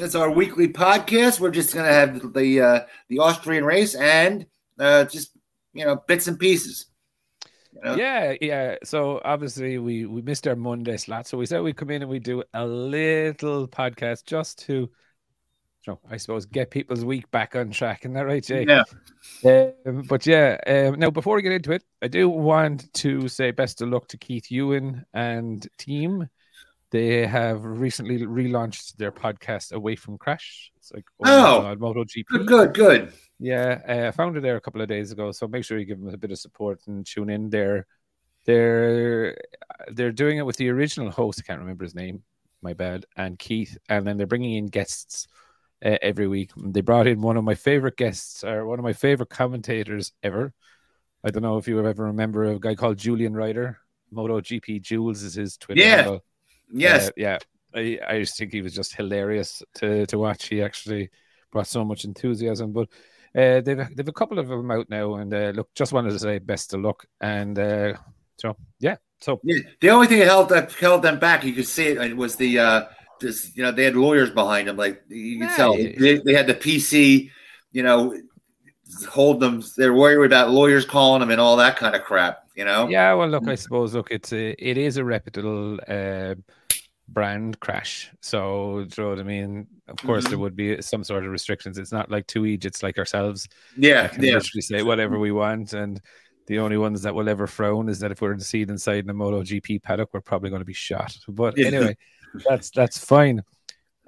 It's our weekly podcast. We're just gonna have the uh, the Austrian race and uh, just you know bits and pieces. You know? Yeah, yeah. So obviously we we missed our Monday slot, so we said we'd come in and we do a little podcast just to, you know, I suppose get people's week back on track. Isn't that right, Jay? Yeah. Um, but yeah, um, now before we get into it, I do want to say best of luck to Keith Huewen and team. They have recently relaunched their podcast Away from Crash. It's like oh, oh MotoGP. Good, good, good. Yeah, uh, I found it there a couple of days ago. So make sure you give them a bit of support and tune in. They're they're they're doing it with the original host. I can't remember his name. My bad. And Keith, and then they're bringing in guests uh, every week. They brought in one of my favorite guests, or one of my favorite commentators ever. I don't know if you ever remember a guy called Julian Ryder. MotoGP Jules is his Twitter yeah. handle. Yes. Uh, yeah. I, I just think he was just hilarious to, to watch. He actually brought so much enthusiasm. But uh, they've they've a couple of them out now, and uh, look, just wanted to say best of luck, and uh, so yeah, so yeah, the only thing that held that held them back, you could see it, was the uh, this you know they had lawyers behind them, like you can yeah, tell they, they had the PC, you know, hold them. They're worried about lawyers calling them and all that kind of crap, you know. Yeah, well, look, I suppose look, it's a, it is a reputable. Uh, brand crash. So, do you know what I mean? Of course, mm-hmm. there would be some sort of restrictions. It's not like two Egypts like ourselves. Yeah, can yeah. literally say whatever we want, and the only ones that will ever frown is that if we're in the seat inside in a MotoGP paddock, we're probably going to be shot. But anyway, that's that's fine.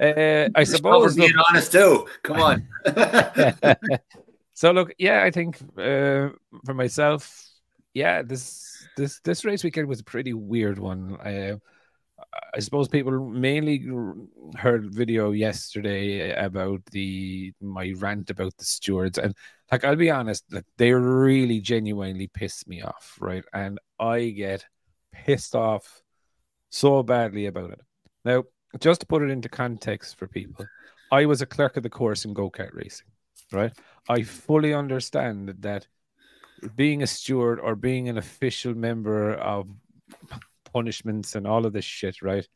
Uh, I suppose being look, honest too. Come on. so look, yeah, I think uh, for myself, yeah, this this this race weekend was a pretty weird one. Uh, I suppose people mainly heard video yesterday about the my rant about the stewards, and like I'll be honest, like they really genuinely pissed me off, right? And I get pissed off so badly about it. Now, just to put it into context for people, I was a clerk of the course in go kart racing, right? I fully understand that being a steward or being an official member of punishments and all of this shit, right?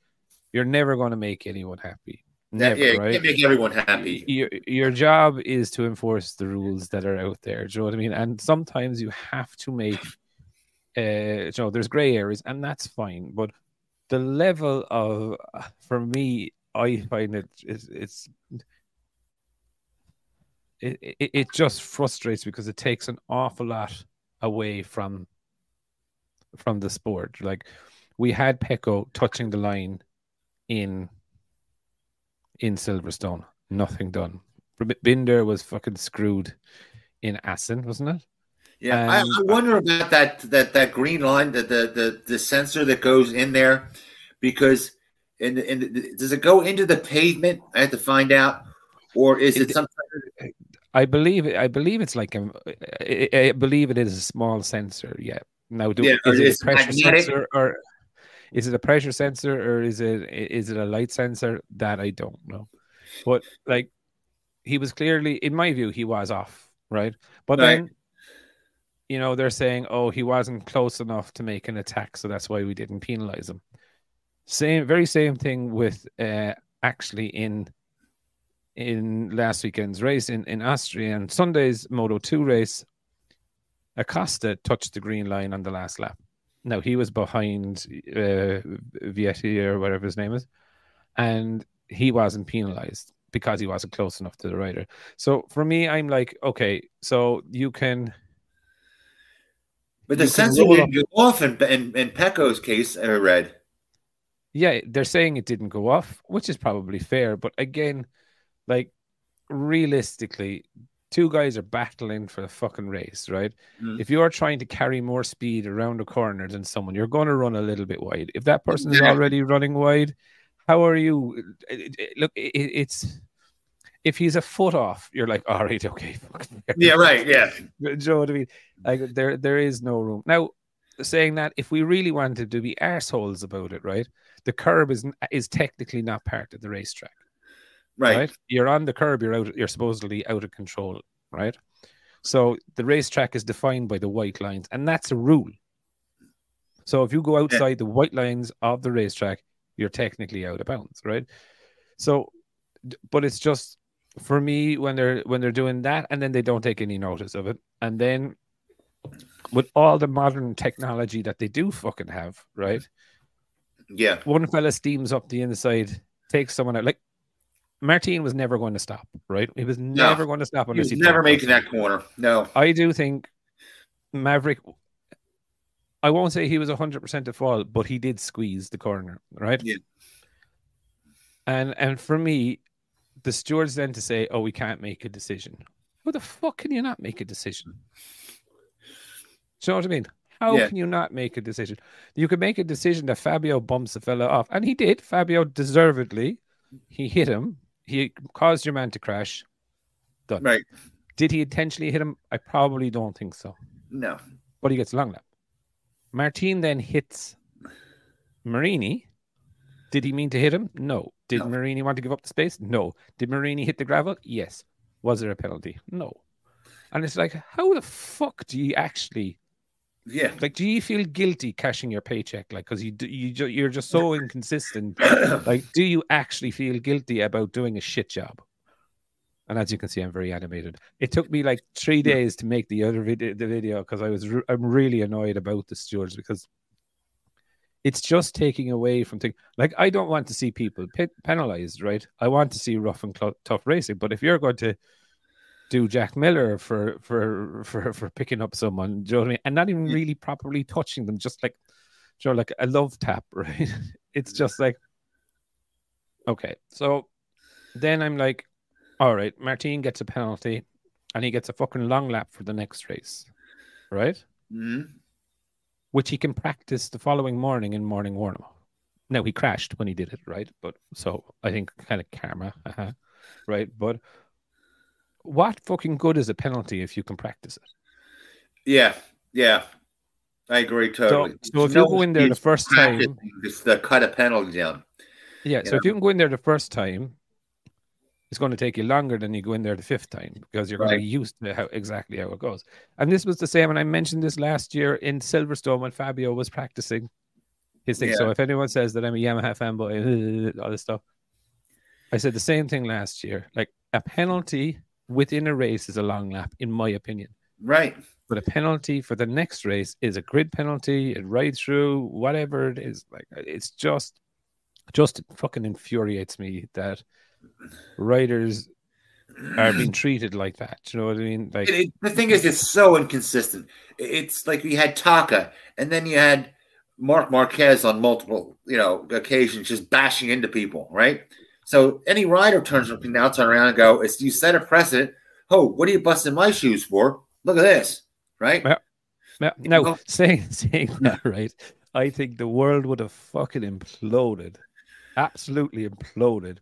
You're never going to make anyone happy. Never, yeah, right? make everyone happy. Your, your job is to enforce the rules that are out there. Do you know what I mean? And sometimes you have to make, uh, you know, there's gray areas, and that's fine. But the level of, for me, I find it it's, it's it, it, it just frustrates because it takes an awful lot away from from the sport. Like we had Pecco touching the line in in Silverstone. Nothing done. Binder was fucking screwed in Assen, wasn't it? Yeah, I, I, um, wonder about that that that green line, that the, the the sensor that goes in there, because in, in does it go into the pavement? I have to find out, or is it, it some? I believe I believe it's like a, I believe it is a small sensor. Yeah. Now, do yeah, is it a pressure magnetic? sensor or is it a pressure sensor or is it is it a light sensor? That I don't know. But like he was clearly, in my view, he was off, right? But right. then you know they're saying, oh, he wasn't close enough to make an attack, so that's why we didn't penalize him. Same, very same thing with uh, actually in in last weekend's race in in Austria and Sunday's Moto Two race. Acosta touched the green line on the last lap. No, he was behind uh, Vietti or whatever his name is, and he wasn't penalized because he wasn't close enough to the rider. So for me, I'm like, okay, so you can. But the sensor didn't go off in, in, in Pecco's case, I read. Yeah, they're saying it didn't go off, which is probably fair. But again, like realistically, two guys are battling for the fucking race, right? Mm. If you are trying to carry more speed around a corner than someone, you're going to run a little bit wide. If that person is already running wide, how are you? Look, it's if he's a foot off, you're like, all right, okay, yeah, right, yeah. Do you know what I mean? Like there, there is no room now. Saying that, if we really wanted to be assholes about it, right? The curb is is technically not part of the racetrack. Right. right. You're on the curb, you're out you're supposedly out of control, right? So the racetrack is defined by the white lines, and that's a rule. So if you go outside yeah. the white lines of the racetrack, you're technically out of bounds, right? So but it's just for me when they're when they're doing that and then they don't take any notice of it and then with all the modern technology that they do fucking have right yeah one fella steams up the inside takes someone out like Martin was never going to stop, right? He was never going to stop unless he was he never making that corner. No, I do think Maverick. I won't say he was hundred percent at fault, but he did squeeze the corner, right? Yeah. And and for me, the stewards then to say, "Oh, we can't make a decision." How the fuck can you not make a decision? Do you know what I mean? How yeah. can you not make a decision? You can make a decision that Fabio bumps the fella off, and he did. Fabio deservedly, he hit him. He caused your man to crash. Done. Right. Did he intentionally hit him? I probably don't think so. No. But he gets a long lap. Martin then hits Marini. Did he mean to hit him? No. Did no. Marini want to give up the space? No. Did Marini hit the gravel? Yes. Was there a penalty? No. And it's like, how the fuck do you actually? Yeah. Like, do you feel guilty cashing your paycheck? Like, because you you you're just so inconsistent. like, do you actually feel guilty about doing a shit job? And as you can see, I'm very animated. It took me like three days to make the other video, the video, because I was re- I'm really annoyed about the stewards because it's just taking away from things. Like I don't want to see people pe- penalized, right? I want to see rough and cl- tough racing. But if you're going to do Jack Miller for for for for picking up someone, do you know what I mean? And not even really properly touching them, just like you know, like a love tap, right? it's just like okay. So then I'm like, all right, Martin gets a penalty and he gets a fucking long lap for the next race, right? Mm-hmm which he can practice the following morning in morning warm up. Now he crashed when he did it, right? But so I think kind of karma, uh-huh, right? But what fucking good is a penalty if you can practice it? Yeah, yeah, I agree totally. So, so if no you go in there the first time, just to cut a penalty down. Yeah, so know? if you can go in there the first time, it's going to take you longer than you go in there the fifth time because you're right. going to be used to how exactly how it goes. And this was the same, and I mentioned this last year in Silverstone when Fabio was practicing his thing. Yeah. So if anyone says that I'm a Yamaha fanboy, all this stuff, I said the same thing last year. Like a penalty within a race is a long lap, in my opinion. Right. But a penalty for the next race is a grid penalty, it ride through, whatever it is. Like it's just, just fucking infuriates me that riders are being treated like that. You know what I mean? Like it, it, the thing is, it's so inconsistent. It's like we had Taka, and then you had Marc Marquez on multiple, you know, occasions, just bashing into people, right? So any rider turns can now turn around and go, "It's you set a precedent. Oh, what are you busting my shoes for? Look at this, right?" Yeah. yeah. No, saying saying that right, I think the world would have fucking imploded, absolutely imploded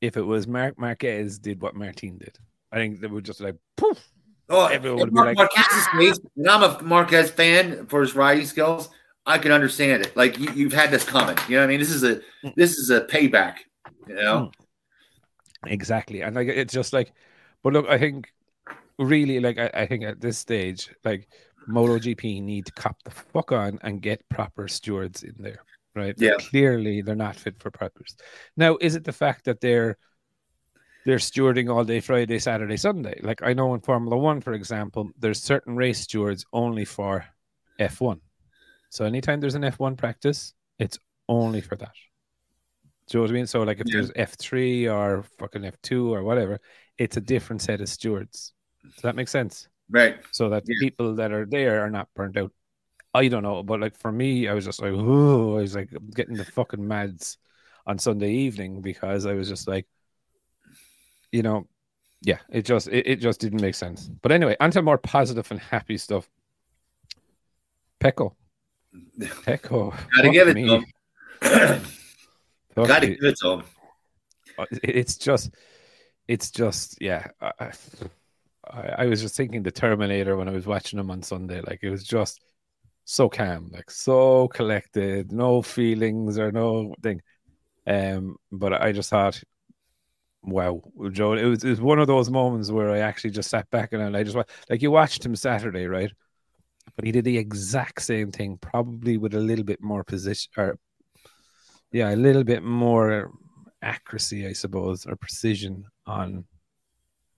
if it was Marc Marquez did what Martin did. I think they would just like poof. Oh, everyone would Mark, be like, Marquez's ah! and I'm a Marquez fan for his riding skills. I can understand it. Like you, have had this coming. You know what I mean? This is a mm. this is a payback. You know. Mm. Exactly, and like it's just like, but look, I think really like I, I think at this stage, like MotoGP need to cop the fuck on and get proper stewards in there right? Yeah. Clearly, they're not fit for purpose. Now, is it the fact that they're they're stewarding all day Friday, Saturday, Sunday? Like I know in Formula One, for example, there's certain race stewards only for F1. So anytime there's an F1 practice, it's only for that. Do you know what I mean? So like if yeah. there's F3 or fucking F2 or whatever, it's a different set of stewards. Does that make sense? Right. So that yeah. people that are there are not burnt out I don't know, but like for me, I was just like, oh, I was like getting the fucking mads on Sunday evening because I was just like, you know, yeah, it just it, it just didn't make sense. But anyway, onto more positive and happy stuff. Pecco. Pecco. Gotta give it me. to give it to him. Uh, it's just, it's just, yeah. I, I, I was just thinking the Terminator when I was watching him on Sunday. Like it was just so calm, like so collected, no feelings or no thing. Um, but I just thought, wow, Joe, it was, it was one of those moments where I actually just sat back and I just like you watched him Saturday, right? But he did the exact same thing, probably with a little bit more position or yeah, a little bit more accuracy, I suppose, or precision on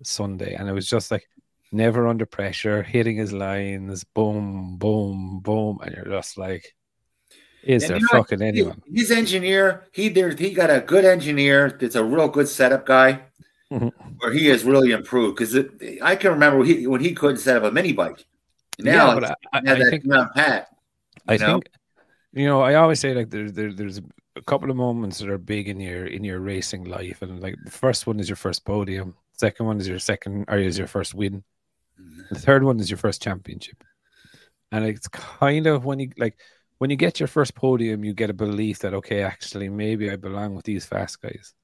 Sunday, and it was just like never under pressure, hitting his lines, boom, boom, boom, and you're just like, is and there fucking anyone? His engineer, he there, he got a good engineer. That's a real good setup guy, mm-hmm. where he has really improved. Because I can remember he, when he couldn't set up a mini bike. Now, yeah, but I, I, I think Pat. I know? think you know. I always say like there's there, there's a couple of moments that are big in your in your racing life, and like the first one is your first podium, second one is your second or is your first win, mm-hmm. the third one is your first championship, and it's kind of when you like when you get your first podium, you get a belief that okay, actually maybe I belong with these fast guys.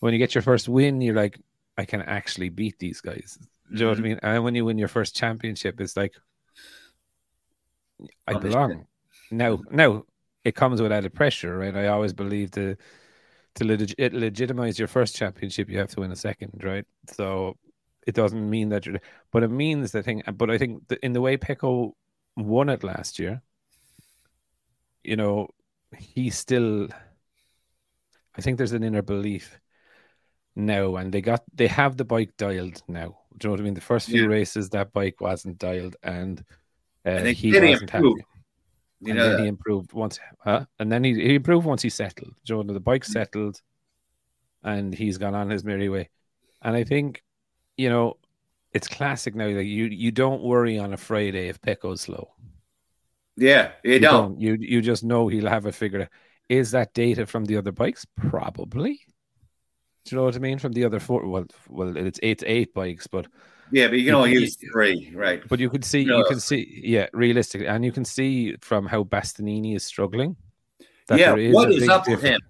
When you get your first win, you're like, I can actually beat these guys. Do you know what I mm-hmm. mean? And when you win your first championship, it's like I belong. Now, now it comes with added pressure, right? I always believe to to leg- legitimize your first championship, you have to win a second, right? So it doesn't mean that you're, but it means the thing. But I think in the way Pecco won it last year, you know, he still. I think there's an inner belief now, and they got they have the bike dialed now. Do you know what I mean? The first few yeah. races, that bike wasn't dialed, and, uh, and he wasn't happy. You and know, then he improved once, huh? And then he, he improved once he settled. Joe, the bike mm. settled, and he's gone on his merry way. And I think, you know, it's classic now. Like you, you don't worry on a Friday if Pecco's slow. Yeah, you, you don't. don't. You you just know he'll have it figured out. Is that data from the other bikes? Probably. Do you know what I mean? From the other four, well, well, it's eight eight bikes, but yeah, but you can only use three, right? But you could see, no. you can see, yeah, realistically, and you can see from how Bastianini is struggling. That yeah, there is what is up with him?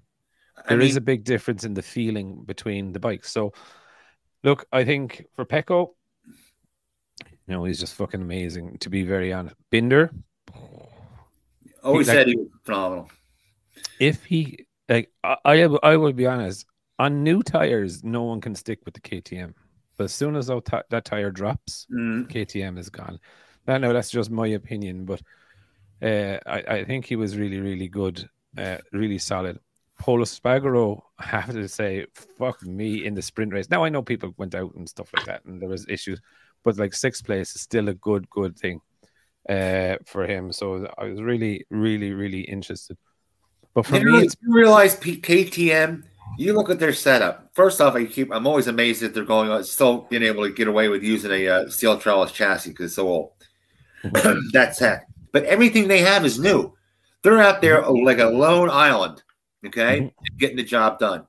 I there mean, is a big difference in the feeling between the bikes. So, look, I think for Pecco, you know, he's just fucking amazing. To be very honest, Binder. Oh, Always he, like, said he was phenomenal. If he like, I, I, I will be honest on new tires, no one can stick with the KTM. But as soon as that, that tire drops, mm. KTM is gone. Now, no, that's just my opinion, but uh, I, I think he was really, really good, uh, really solid. Pol Espargaro, I have to say, fuck me in the sprint race. Now I know people went out and stuff like that, and there was issues, but like sixth place is still a good, good thing uh, for him. So I was really, really, really interested. But for you me, you realize KTM you look at their setup. First off, I keep I'm always amazed that they're going on still being able to get away with using a uh, steel trellis chassis because it's so old. That's that. But everything they have is new. They're out there mm-hmm. like a lone island, okay, mm-hmm. getting the job done.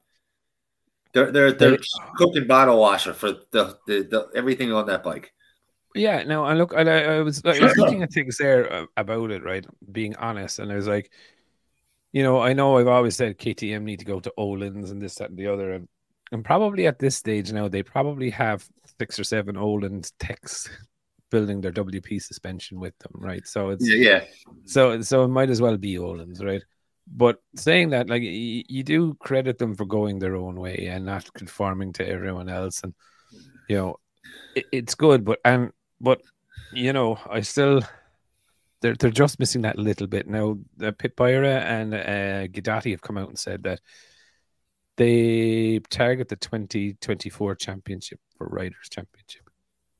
They're they're they're cooking bottle washer for the, the, the everything on that bike. Yeah, no, I look, I, I was I was looking at things there uh, about it, right? Being honest, and I was like, you know, I know I've always said KTM need to go to Öhlins and this, that, and the other. And, and probably at this stage now, they probably have six or seven Öhlins techs building their WP suspension with them, right? So it's yeah, yeah. So so it might as well be Öhlins, right? But saying that, like y- you do credit them for going their own way and not conforming to everyone else, and you know, it, it's good. But and but you know, I still they're they're just missing that little bit now. Uh, Pit Beirer and uh, Guidotti have come out and said that they target the 2024 championship for Riders Championship.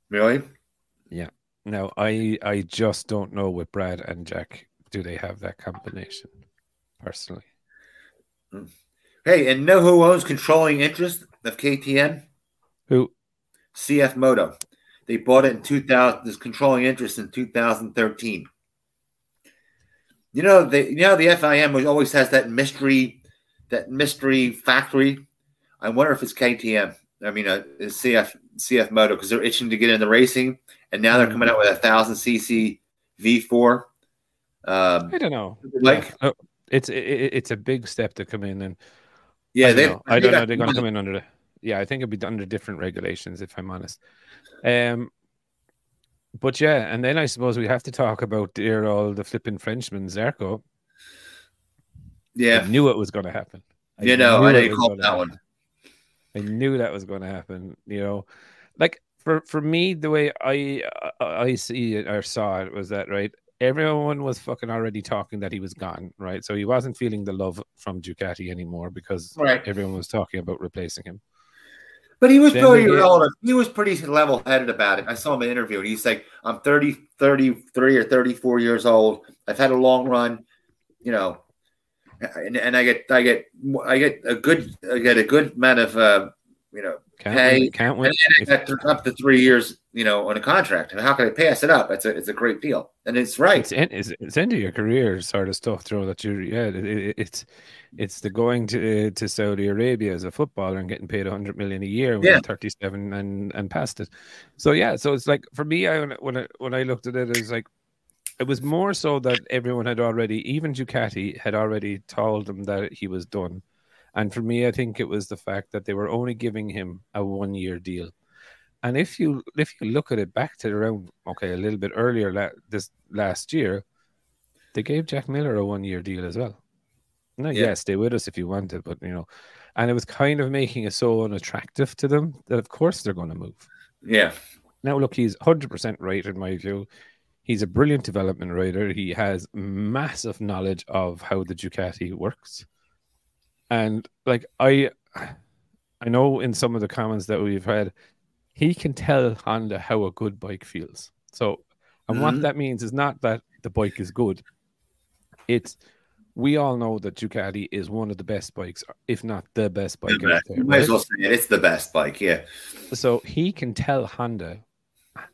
Really? Yeah. Now I I just don't know with Brad and Jack. Do they have that combination? Personally. Hey, and know who owns controlling interest of KTM? Who? CF Moto. They bought it in 2000. This controlling interest in 2013. You know, the you know the FIM always has that mystery, that mystery factory. I wonder if it's KTM. I mean, uh, CF CF Moto because they're itching to get into racing, and now they're mm-hmm. coming out with a thousand cc V4. Um, I don't know. Like oh, it's it, it's a big step to come in and yeah, I they. Know. I don't know. They're going to come in under the. Yeah, I think it'll be under different regulations if I'm honest. Um, but yeah, and then I suppose we have to talk about dear old the flipping Frenchman Zarco. Yeah, I knew it was going to happen. I you know, I you called that one. I knew that was going to happen. You know, like for for me, the way I uh, uh, I see it or saw it was that right. everyone was fucking already talking that he was gone, right? So he wasn't feeling the love from Ducati anymore because right. everyone was talking about replacing him. But he was pretty. He was pretty level headed about it. I saw him in an interview and he's like, I'm 30, 33 or 34 years old. I've had a long run, you know, and, and I get, I get, I get a good, I get a good amount of, uh, you know, can't pay. Win, can't win. And I got up to three years, you know, on a contract. And how can I pass it up? It's a, it's a great deal. And it's right. It's, in, it's, it's into your career sort of stuff, throw that you, yeah, it, it, it's, it's the going to to Saudi Arabia as a footballer and getting paid 100 million a year when yeah. 37 and and past it. So yeah, so it's like for me, I when I when I looked at it, it was like it was more so that everyone had already, even Ducati had already told him that he was done. And for me, I think it was the fact that they were only giving him a one year deal. And if you if you look at it back to around okay a little bit earlier la- this last year, they gave Jack Miller a one year deal as well. No, yeah. yeah, stay with us if you want it, but you know, and it was kind of making it so unattractive to them that of course they're going to move. Yeah. Now look, he's hundred percent right in my view. He's a brilliant development writer. He has massive knowledge of how the Ducati works, and like I, I know in some of the comments that we've had, he can tell Honda how a good bike feels. So, and mm-hmm. what that means is not that the bike is good. It's we all know that Ducati is one of the best bikes, if not the best bike the out there. Right? well it. It's the best bike, yeah. So he can tell Honda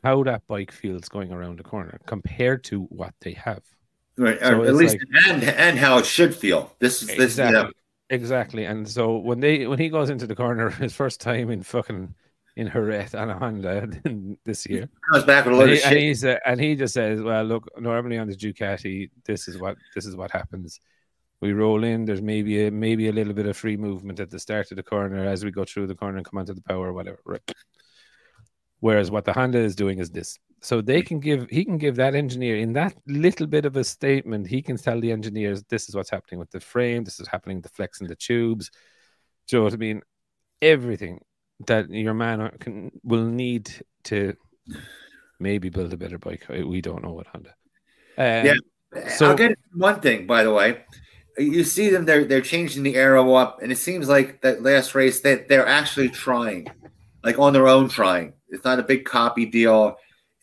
how that bike feels going around the corner compared to what they have. Right, so at least like, and and how it should feel. This is this exactly. Exactly. And so when they when he goes into the corner, his first time in fucking in Jerez on a Honda this year. Comes back with a load and of he, shit. And, he's, uh, and he just says, "Well, look, normally on the Ducati, this is what this is what happens we roll in. There's maybe a, maybe a little bit of free movement at the start of the corner as we go through the corner and come onto the power or whatever. Right. Whereas what the Honda is doing is this. So they can give he can give that engineer in that little bit of a statement, he can tell the engineers this is what's happening with the frame, this is happening the flex in the tubes. Do you know what I mean? Everything that your man can will need to maybe build a better bike. We don't know what Honda. Um, yeah. So I'll get one thing, by the way you see them they're they're changing the arrow up and it seems like that last race that they're actually trying like on their own trying it's not a big copy deal.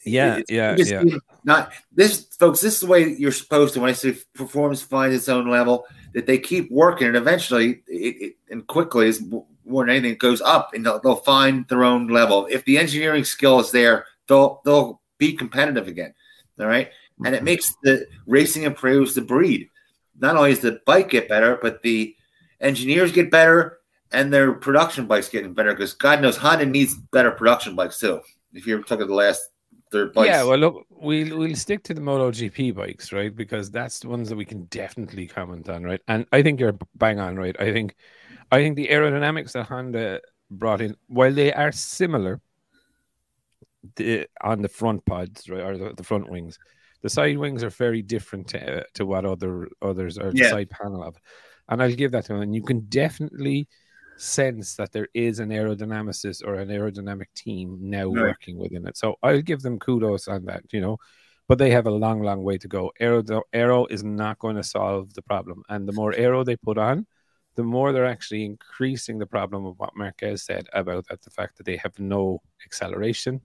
Yeah it's, yeah yeah. not this folks this is the way you're supposed to when i say performance finds its own level that they keep working and eventually it, it and quickly is more than anything it goes up and they'll, they'll find their own level. If the engineering skill is there they'll they'll be competitive again all right? And it mm-hmm. makes the racing improves the breed. Not only does the bike get better, but the engineers get better and their production bikes getting better because God knows Honda needs better production bikes too. If you're talking the last third bikes. Yeah, well, look, we'll we'll stick to the MotoGP bikes, right? Because that's the ones that we can definitely comment on, right? And I think you're bang on, right? I think, I think the aerodynamics that Honda brought in, while they are similar, the, on the front pods, right, or the, the front wings, the side wings are very different to, uh, to what other others are yeah. the side panel of, and I'll give that to them. And you can definitely sense that there is an aerodynamicist or an aerodynamic team now right. working within it. So I'll give them kudos on that, you know. But they have a long, long way to go. Aero, aero is not going to solve the problem, and the more aero they put on, the more they're actually increasing the problem of what Marquez said about that the fact that they have no acceleration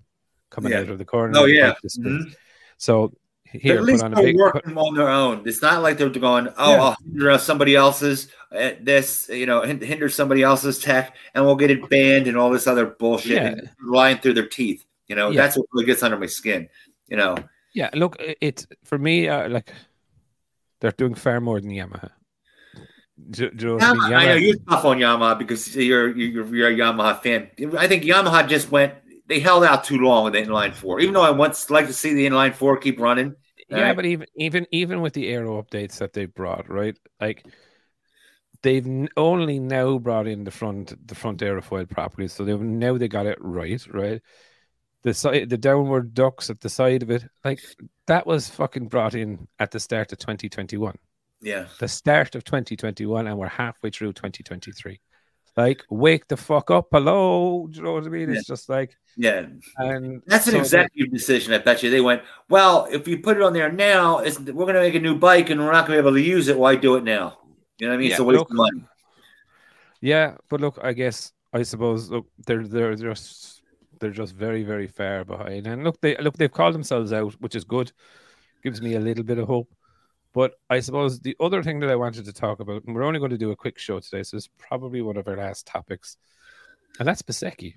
coming yeah. out of the corner. Oh yeah. Mm-hmm. So here, at least they're big, working put, on their own. It's not like they're going, oh, yeah. I'll hinder somebody else's uh, this, you know, hinder somebody else's tech, and we'll get it banned and all this other bullshit yeah. lying through their teeth. You know, yeah. that's what really gets under my skin. You know. Yeah, look, it's for me. Uh, like they're doing far more than Yamaha. Do, do Yamaha, I, mean? Yamaha, I know you're tough on Yamaha because you're, you're you're a Yamaha fan. I think Yamaha just went they held out too long with the inline four. Even though I once like to see the inline four keep running. Yeah, right? but even even even with the aero updates that they brought, right? Like they've only now brought in the front the front aerofoil properly, so they've now they got it right, right? The side the downward ducks at the side of it, like that was fucking brought in at the start of 2021. Yeah. The start of 2021, and we're halfway through 2023. Like wake the fuck up. Hello. Do you know what I mean? Yeah. It's just like yeah. And that's an so executive decision. I bet you they went, well, if you put it on there now, we're going to make a new bike and we're not going to be able to use it. Why do it now? You know what I mean? Yeah, it's a waste look, of money. Yeah, but look, I guess I suppose look, they're they're just they're just very very far behind. And look, they look they've called themselves out, which is good. Gives me a little bit of hope. But I suppose the other thing that I wanted to talk about, and we're only going to do a quick show today, so it's probably one of our last topics, and that's Bezzecchi.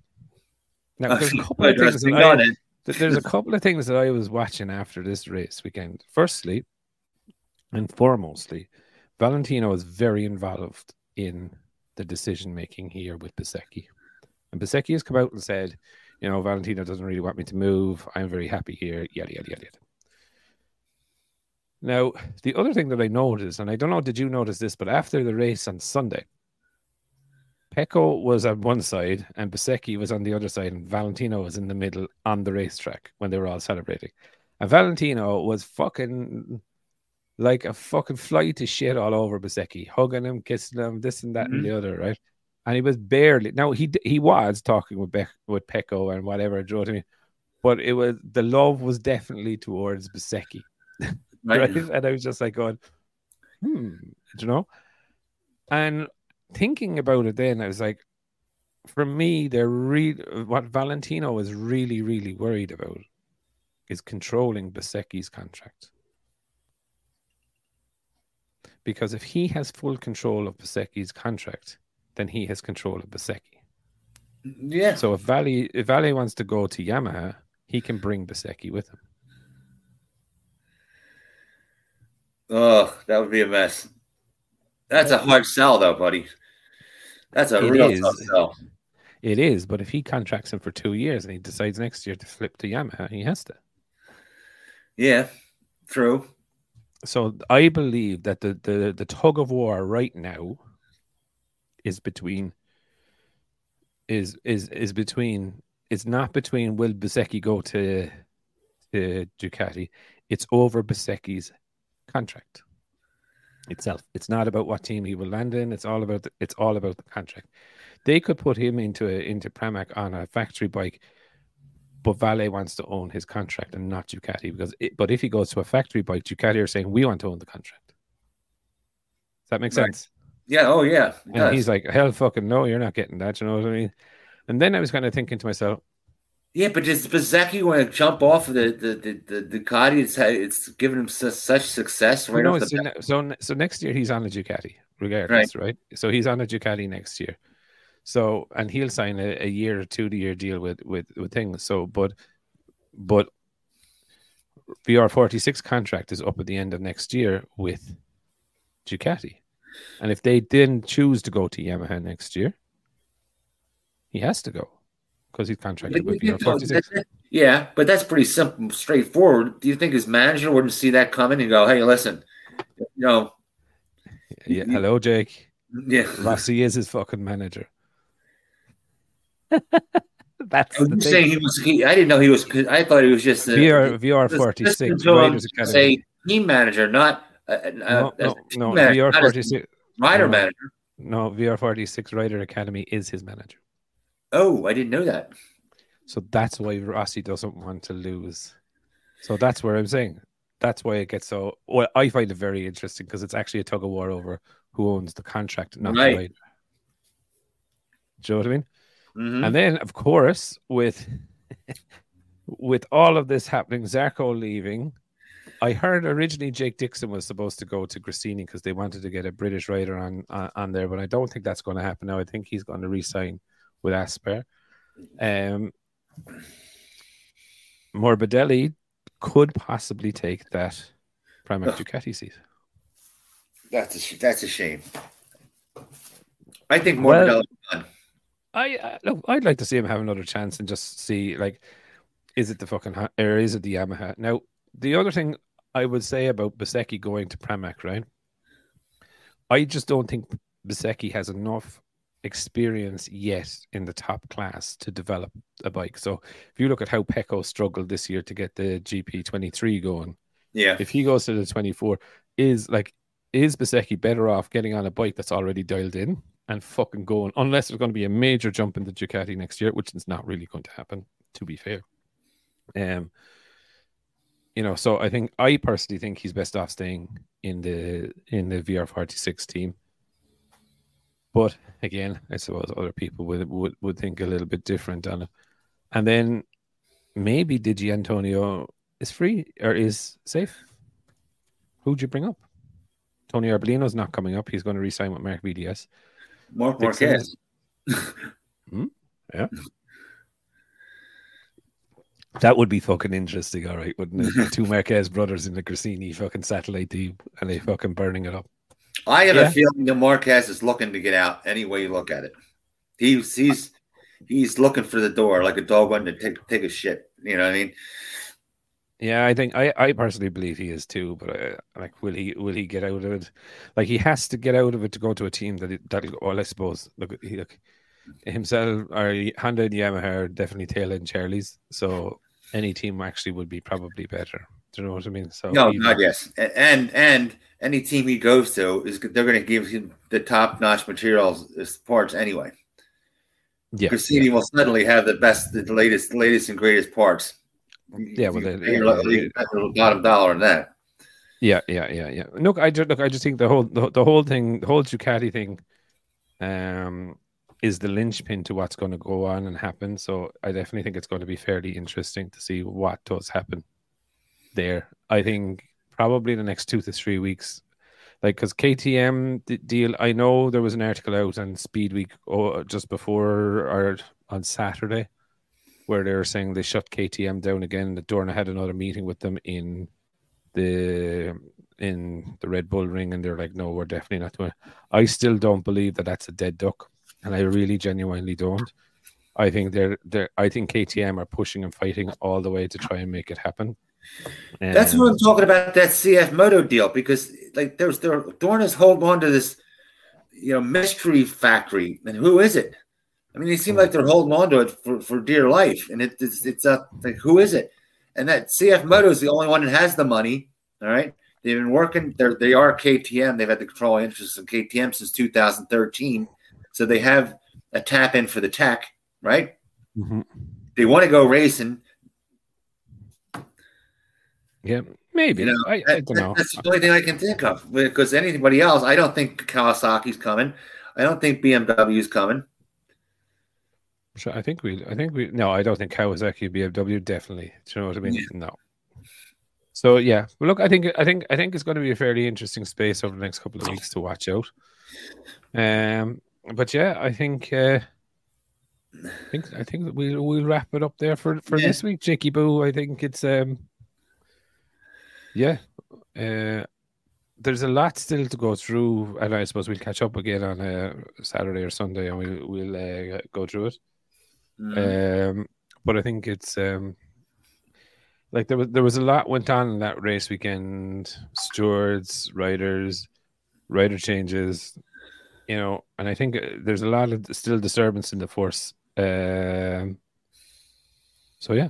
Now, there's a couple of things that I, there's a couple of things that I was watching after this race weekend. Firstly, and foremostly, Valentino is very involved in the decision making here with Bezzecchi. And Bezzecchi has come out and said, you know, Valentino doesn't really want me to move. I'm very happy here. Yada yada yada. Now, the other thing that I noticed, and I don't know, did you notice this, but after the race on Sunday, Pecco was on one side and Bezzecchi was on the other side, and Valentino was in the middle on the racetrack when they were all celebrating. And Valentino was fucking like a fucking fly to shit all over Bezzecchi, hugging him, kissing him, this and that mm-hmm. and the other, right? And he was barely now he he was talking with Be- with Pecco and whatever, you know what I mean? But it was the love was definitely towards Bezzecchi. right? right? And I was just like going, hmm, you know? And thinking about it then, I was like, for me, they're really what Valentino is really, really worried about is controlling Bezzecchi's contract. Because if he has full control of Bezzecchi's contract, then he has control of Bezzecchi. Yeah. So if Vale if Vale wants to go to Yamaha, he can bring Bezzecchi with him. Oh, that would be a mess. That's a hard sell, though, buddy. That's a it real is. tough sell. It is, but if he contracts him for two years and he decides next year to flip to Yamaha, he has to. Yeah, true. So I believe that the the, the tug of war right now is between is is is between it's not between will Bezzecchi go to to Ducati. It's over Bezzecchi's contract itself. It's not about what team he will land in. It's all about the, it's all about the contract. They could put him into a, into Pramac on a factory bike, but Vale wants to own his contract and not Ducati because. It, but if he goes to a factory bike, Ducati are saying we want to own the contract. Does that make right. sense? Yeah. Oh yeah. And he's like, hell, fucking no, you're not getting that. You know what I mean? And then I was kind of thinking to myself, yeah, but does Bezzecchi want to jump off of the the the, the Ducati? It's it's given him such, such success right no, so, so, so next year he's on a Ducati, regardless, right. right? So he's on a Ducati next year. So and he'll sign a, a year or two year deal with with with things. So, but but VR forty six contract is up at the end of next year with Ducati, and if they then choose to go to Yamaha next year, he has to go because he's contracted with VR 46. Yeah, but that's pretty simple, straightforward. Do you think his manager wouldn't see that coming and go, "Hey, listen, you know"? Yeah, hello, Jake. Yeah, Rossi is his fucking manager. That's I'm saying he was. He, I didn't know he was. I thought he was just a, VR VR forty six. Say team manager, not uh, no, no, no VR forty six rider no, manager. No, VR forty six Rider Academy is his manager. Oh, I didn't know that. So that's why Rossi doesn't want to lose. So that's where I'm saying that's why it gets so. Well, I find it very interesting because it's actually a tug of war over who owns the contract, not right. the rider. Do you know what I mean? Mm-hmm. And then, of course, with with all of this happening, Zarco leaving. I heard originally Jake Dixon was supposed to go to Gresini because they wanted to get a British rider on, on, on there, but I don't think that's going to happen now. I think he's going to resign with Aspar. Um, Morbidelli could possibly take that Pramac Ducati seat. That's a that's a shame. I think Morbidelli. Well, I uh, look, I'd like to see him have another chance and just see like, is it the fucking or is it the Yamaha? Now, the other thing I would say about Bezzecchi going to Pramac, right? I just don't think Bezzecchi has enough experience yet in the top class to develop a bike. So if you look at how Pecco struggled this year to get the GP23 going, yeah, if he goes to the 24, is like is Bezzecchi better off getting on a bike that's already dialed in and fucking going, unless there's going to be a major jump in the Ducati next year, which is not really going to happen, to be fair. Um, you know, so I think I personally think he's best off staying in the in the VR46 team. But again, I suppose other people would would, would think a little bit different on it. And then maybe Di Giannantonio is free or is safe. Who'd you bring up? Tony Arbolino's not coming up. He's going to resign with Marc VDS. Marc Marquez. hmm? Yeah. That would be fucking interesting, all right, wouldn't it? Two Marquez brothers in the Gresini fucking satellite team and they fucking burning it up. I have yeah. a feeling that Marquez is looking to get out any way you look at it. He's he's he's looking for the door like a dog wanting to take take a shit. You know what I mean? Yeah, I think I, I personally believe he is too. But uh, like, will he will he get out of it? Like, he has to get out of it to go to a team that that well, I suppose look, he, look himself or Honda and Yamaha are definitely tail end Charlie's. So any team actually would be probably better. Do you know what I mean? So no, not yes, and and any team he goes to is they're going to give him the top notch materials parts anyway. Yeah, Gresini yeah. will suddenly have the best, the latest, latest and greatest parts. Yeah, well, they, yeah, bottom dollar in that. Yeah, yeah, yeah, yeah. Look, I just look. I just think the whole the, the whole thing, the whole Ducati thing, um, is the linchpin to what's going to go on and happen. So I definitely think it's going to be fairly interesting to see what does happen there. I think probably the next two to three weeks, like because KTM deal. I know there was an article out on Speed Week oh, uh, just before or on Saturday where they were saying they shut KTM down again. The Dorna had another meeting with them in the in the Red Bull ring, and they're like, "No, we're definitely not doing." It. I still don't believe that that's a dead duck and I really genuinely don't. I think they're they're I think KTM are pushing and fighting all the way to try and make it happen. And That's what I'm talking about that CF Moto deal because like there's there Dorna's holding on to this you know mystery factory and who is it? I mean, they seem like they're holding on to it for, for dear life, and it, it's it's a like who is it? And that CF Moto is the only one that has the money. All right, they've been working. They're they are KTM. They've had the control interest in KTM since 2013 so they have a tap in for the tech, right? Mm-hmm. They want to go racing. Yeah, maybe. You know, I, I don't know. That's the only thing I can think of because anybody else, I don't think Kawasaki's coming. I don't think BMW's coming. So I think we, I think we, no, I don't think Kawasaki, BMW, definitely. Do you know what I mean? Yeah. No. So yeah, well, look, I think, I think, I think it's going to be a fairly interesting space over the next couple of weeks to watch out. Um, but yeah, I think uh, I think I think we'll we'll wrap it up there for for yeah. this week, Jakey Boo. I think it's um yeah. Uh, there's a lot still to go through, and I suppose we'll catch up again on a uh, Saturday or Sunday, and we'll we'll uh, go through it. Mm. Um, but I think it's um, like there was there was a lot went on in that race weekend. Stewards, riders, rider changes, you know, and I think uh, there's a lot of still disturbance in the force. Um, so yeah.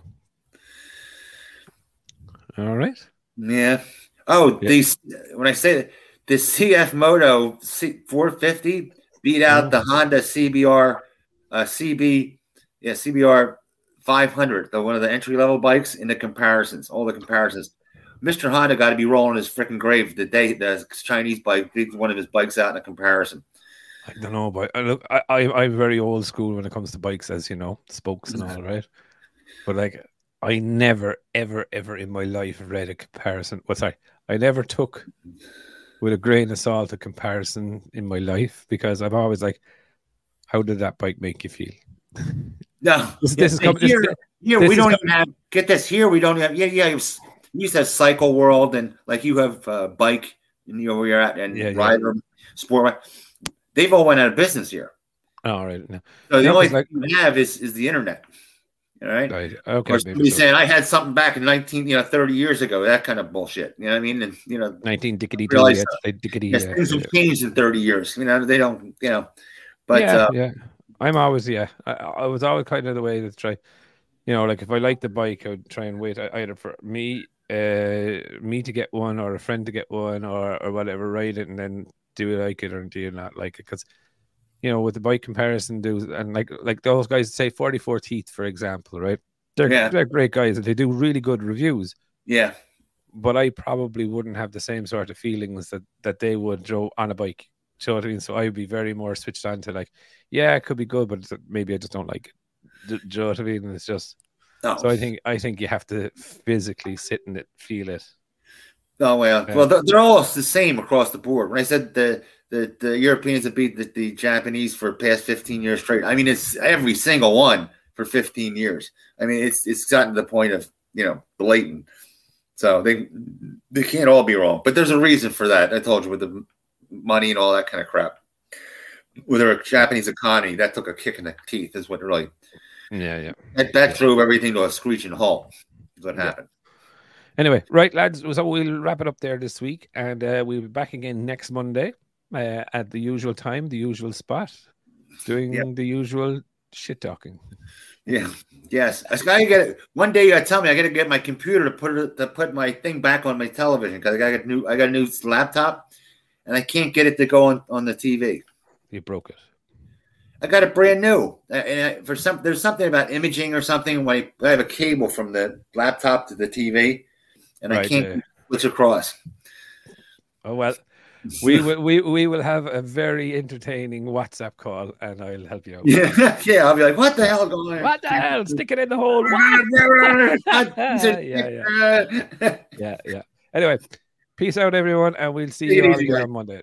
All right. Yeah. Oh, yeah. these when I say that the CF Moto C- 450 beat out oh. the Honda CBR uh, CB yeah CBR 500, the one of the entry level bikes in the comparisons, all the comparisons. Mr. Honda got to be rolling his freaking grave the day the Chinese bike beat one of his bikes out in a comparison. I don't know, but I look, I, I I'm very old school when it comes to bikes, as you know, spokes and all, right? But like, I never, ever, ever in my life read a comparison. Well, sorry, I never took with a grain of salt a comparison in my life because I've always like, how did that bike make you feel? No, this, this is coming. Here, this, here we don't even have. Get this. Here we don't have. Yeah, yeah. You used to have Cycle World and like you have uh, bike and you know where you're at and yeah, rider yeah. sport they've all went out of business here. All oh, right. No. So the no, only thing like, we have is is the internet. All right. right. Okay. Somebody so. saying I had something back in nineteen, you know, thirty years ago. That kind of bullshit. You know what I mean? And you know, nineteen dickety realize, uh, dickety. Yes, things have changed in thirty years. You know, they don't. You know, but yeah, uh, yeah. I'm always yeah. I, I, was always kind of the way to try. You know, like if I like the bike, I would try and wait either for me, uh, me to get one, or a friend to get one, or or whatever, ride it, and then do you like it or do you not like it? Because you know, with the bike comparison, do and like like those guys say 44Teeth, for example, right? They're yeah. they're great guys and they do really good reviews. Yeah. But I probably wouldn't have the same sort of feelings that that they would Joe on a bike. you know what I mean? So I'd be very more switched on to like, yeah, it could be good, but maybe I just don't like it. Do, do you know what I mean? It's just oh. so I think I think you have to physically sit in it, feel it. Oh well, yeah. well they're all the same across the board. When I said the the, the Europeans have beat the, the Japanese for past fifteen years straight, I mean it's every single one for fifteen years. I mean it's it's gotten to the point of you know blatant. So they they can't all be wrong, but there's a reason for that. I told you with the money and all that kind of crap. With our Japanese economy, that took a kick in the teeth. Is what really yeah, yeah. That, that drove everything to a screeching halt. Is what happened. Anyway, right, lads. So we'll wrap it up there this week, and uh, we'll be back again next Monday uh, at the usual time, the usual spot, doing yep. the usual shit talking. Yeah. Yes. I gotta get it. One day you gotta tell me I gotta get my computer to put it to put my thing back on my television because I got a new I got a new laptop and I can't get it to go on, on the TV. You broke it. I got it brand new. And for some, there's something about imaging or something. When I, have a cable from the laptop to the TV, and right, I can't uh, switch across. Oh well, we will we, we will have a very entertaining WhatsApp call, and I'll help you out. Yeah, yeah. I'll be like, "What the hell going on? What the hell? Stick it in the hole." yeah, yeah, yeah, yeah. Anyway, peace out, everyone, and we'll see, see you all again on Monday.